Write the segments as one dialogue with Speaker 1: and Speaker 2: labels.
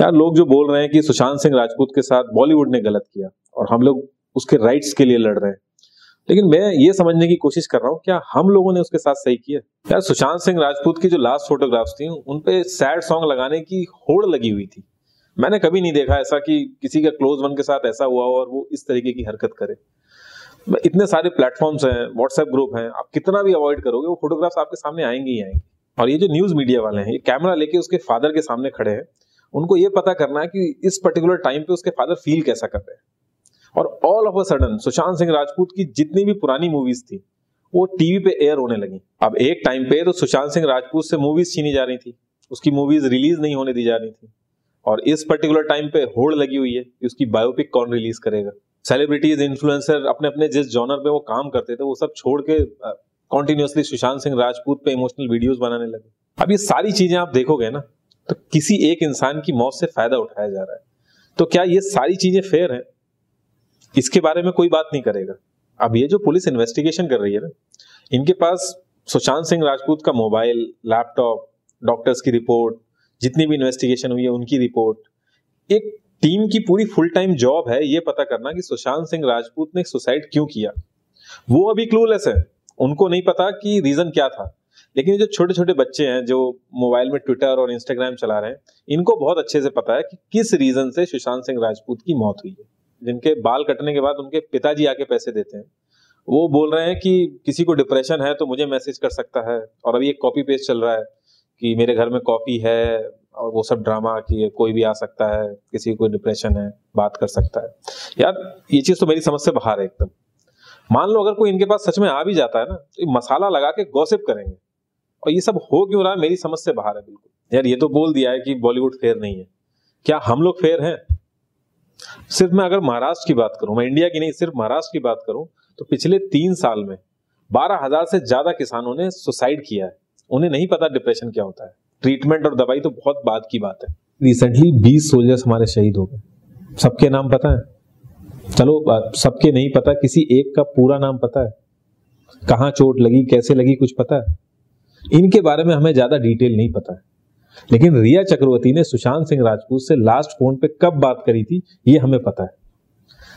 Speaker 1: यार लोग जो बोल रहे हैं कि सुशांत सिंह राजपूत के साथ बॉलीवुड ने गलत किया और हम लोग उसके राइट्स के लिए लड़ रहे हैं? लेकिन मैं ये समझने की कोशिश कर रहा हूँ, क्या हम लोगों ने उसके साथ सही किया? यार, सुशांत सिंह राजपूत की जो लास्ट फोटोग्राफ्स थी, उन पे सैड सॉन्ग लगाने की होड़ लगी हुई थी। मैंने कभी नहीं देखा ऐसा कि किसी का क्लोज वन के साथ ऐसा हुआ हो और वो इस तरीके की हरकत करे। इतने सारे प्लेटफॉर्म्स हैं व्हाट्सएप ग्रुप हैं, आप कितना भी अवॉइड करोगे, वो फोटोग्राफ्स आपके सामने आएँगे ही आएँगे। और ये जो न्यूज़ मीडिया वाले हैं, ये कैमरा लेके उसके फादर के सामने खड़े हैं उनको ये पता करना है कि इस पर्टिकुलर टाइम पे उसके फादर फील कैसा कर रहे हैं। और all of a sudden Sushant Singh Rajput की जितनी भी पुरानी मूवीज़ थी, वो टीवी पे एयर होने लगी। अब एक टाइम पे तो सुशांत सिंह राजपूत से मूवीज़ छीनी जा रही थी। उसकी मूवीज़ रिलीज़ नहीं होने दी जा रही थी। और इस पर्टिकुलर टाइम पे होड़ लगी हुई है कि उसकी बायोपिक कौन रिलीज़ करेगा। सेलिब्रिटीज इन्फ्लुएंसर अपने अपने जिस जॉनर पे वो काम करते थे, वो सब छोड़ के कॉन्टिन्यूसली सुशांत सिंह राजपूत पे इमोशनल वीडियोस बनाने लगे। अब ये सारी चीज़ें आप देखोगे ना तो किसी एक इंसान की मौत से फ़ायदा उठाया जा रहा है। तो क्या ये सारी चीज़ें फेयर है? इसके बारे में कोई बात नहीं करेगा। अब ये जो पुलिस इन्वेस्टिगेशन कर रही है ना, इनके पास सुशांत सिंह राजपूत का मोबाइल लैपटॉप डॉक्टर्स की रिपोर्ट जितनी भी इन्वेस्टिगेशन हुई है उनकी रिपोर्ट एक टीम की पूरी फुल टाइम जॉब है, ये पता करना कि सुशांत सिंह राजपूत ने सुसाइड क्यों किया। वो अभी क्लूलेस है। उनको नहीं पता कि रीजन क्या था। लेकिन जो छोटे छोटे बच्चे हैं, जो मोबाइल में ट्विटर और इंस्टाग्राम चला रहे हैं, इनको बहुत अच्छे से पता है कि किस रीजन से सुशांत सिंह राजपूत की मौत हुई है। जिनके बाल कटने के बाद उनके पिताजी आके पैसे देते हैं। वो बोल रहे हैं कि किसी को डिप्रेशन है तो मुझे मैसेज कर सकता है। और अभी एक कॉपी पेस्ट चल रहा है कि मेरे घर में कॉपी है और वो सब ड्रामा कि कोई भी आ सकता है, किसी को डिप्रेशन है, बात कर सकता है। यार, ये चीज़ तो मेरी समझ से बाहर है एकदम। मान लो अगर कोई इनके पास सच में आ भी जाता है ना तो मसाला लगा के गॉसिप करेंगे। और ये सब हो क्यों रहा है? मेरी समझ से बाहर है, बिल्कुल। यार, ये तो बोल दिया है कि बॉलीवुड फेयर नहीं है। क्या हम लोग फेयर हैं? सिर्फ़ मैं अगर महाराष्ट्र की बात करूँ, मैं इंडिया की नहीं, सिर्फ़ महाराष्ट्र की बात करूँ तो पिछले तीन साल में बारह हज़ार से ज़्यादा किसानों ने सुसाइड किया है। उन्हें नहीं पता डिप्रेशन क्या होता है। ट्रीटमेंट और दवाई तो बहुत बाद की बात है। रिसेंटली बीस सोल्जर्स हमारे शहीद हो गए। सबके नाम पता है? चलो सबके नहीं पता, किसी एक का पूरा नाम पता है। कहाँ चोट लगी, कैसे लगी, कुछ पता है? इनके बारे में हमें ज़्यादा डिटेल नहीं पता है। लेकिन रिया चक्रवर्ती ने सुशांत सिंह राजपूत से लास्ट फ़ोन पे कब बात करी थी, ये हमें पता है।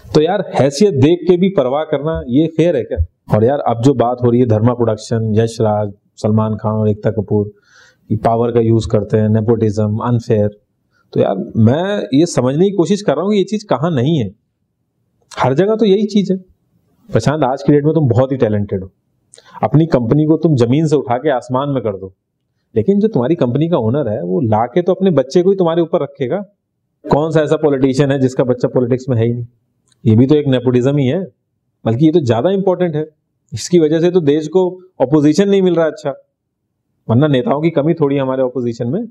Speaker 1: तो यार, हैसियत देख के भी परवाह करना, ये फेयर है क्या? और यार, अब जो बात हो रही है, धर्मा प्रोडक्शन यश राज, सलमान खान और एकता कपूर पावर का यूज़ करते हैं नेपोटिज्म अनफेयर तो यार, मैं ये समझने की कोशिश कर रहा हूँ कि ये चीज़ कहाँ नहीं है। हर जगह तो यही चीज़ है। प्रशांत, आज की डेट में तुम बहुत ही टैलेंटेड हो। अपनी कंपनी को तुम ज़मीन से उठा के आसमान में कर दो। लेकिन जो तुम्हारी कंपनी का ओनर है, वो ला तो अपने बच्चे को ही तुम्हारे ऊपर रखेगा। कौन सा ऐसा पॉलिटिशियन है जिसका बच्चा पॉलिटिक्स में है ही नहीं? ये भी तो एक नेपोटिज्म ही है। बल्कि ये तो ज़्यादा इंपॉर्टेंट है। इसकी वजह से तो देश को ऑपोजिशन नहीं मिल रहा अच्छा। वरना नेताओं की कमी थोड़ी हमारे ऑपोजिशन में।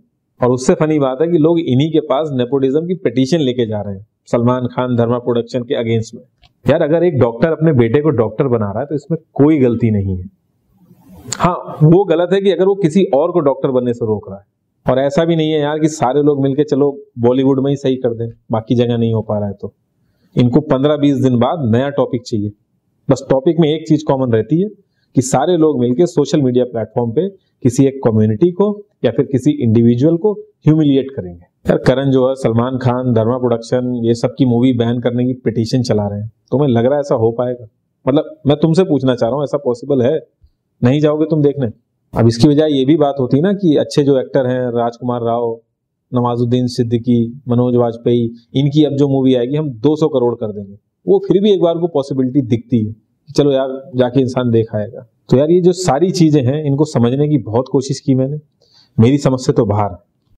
Speaker 1: और उससे फनी बात है कि लोग इन्हीं के पास नेपोटिज्म की पिटीशन लेके जा रहे हैं। सलमान खान धर्मा प्रोडक्शन के अगेंस्ट में। यार, अगर एक डॉक्टर अपने बेटे को डॉक्टर बना रहा है तो इसमें कोई गलती नहीं है। हाँ वो गलत है कि अगर वो किसी और को डॉक्टर बनने से रोक रहा है। और ऐसा भी नहीं है यार कि सारे लोग मिलके चलो बॉलीवुड में ही सही कर दें, बाकी जगह नहीं हो पा रहा है तो। इनको पंद्रह बीस दिन बाद नया टॉपिक चाहिए। बस टॉपिक में एक चीज़ कॉमन रहती है कि सारे लोग मिलकर सोशल मीडिया प्लेटफॉर्म पे किसी एक कम्युनिटी को या फिर किसी इंडिविजुअल को ह्यूमिलिएट करेंगे। यार, करण जो है सलमान खान, धर्मा प्रोडक्शन ये सब की मूवी बैन करने की पिटीशन चला रहे हैं। तुम्हें लग रहा है ऐसा हो पाएगा? मतलब मैं तुमसे पूछना चाह रहा हूँ, ऐसा पॉसिबल है? नहीं जाओगे तुम देखने? अब इसकी वजह ये भी बात होती है ना कि अच्छे जो एक्टर हैं, राजकुमार राव, नवाजुद्दीन सिद्दीकी, मनोज वाजपेयी, इनकी अब जो मूवी आएगी, हम 200 करोड़ कर देंगे। वो फिर भी एक बार को पॉसिबिलिटी दिखती है। चलो यार, जाके इंसान देख आएगा। तो यार ये जो सारी चीज़ें हैं, इनको समझने की बहुत कोशिश की मैंने। मेरी समझ से तो बाहर।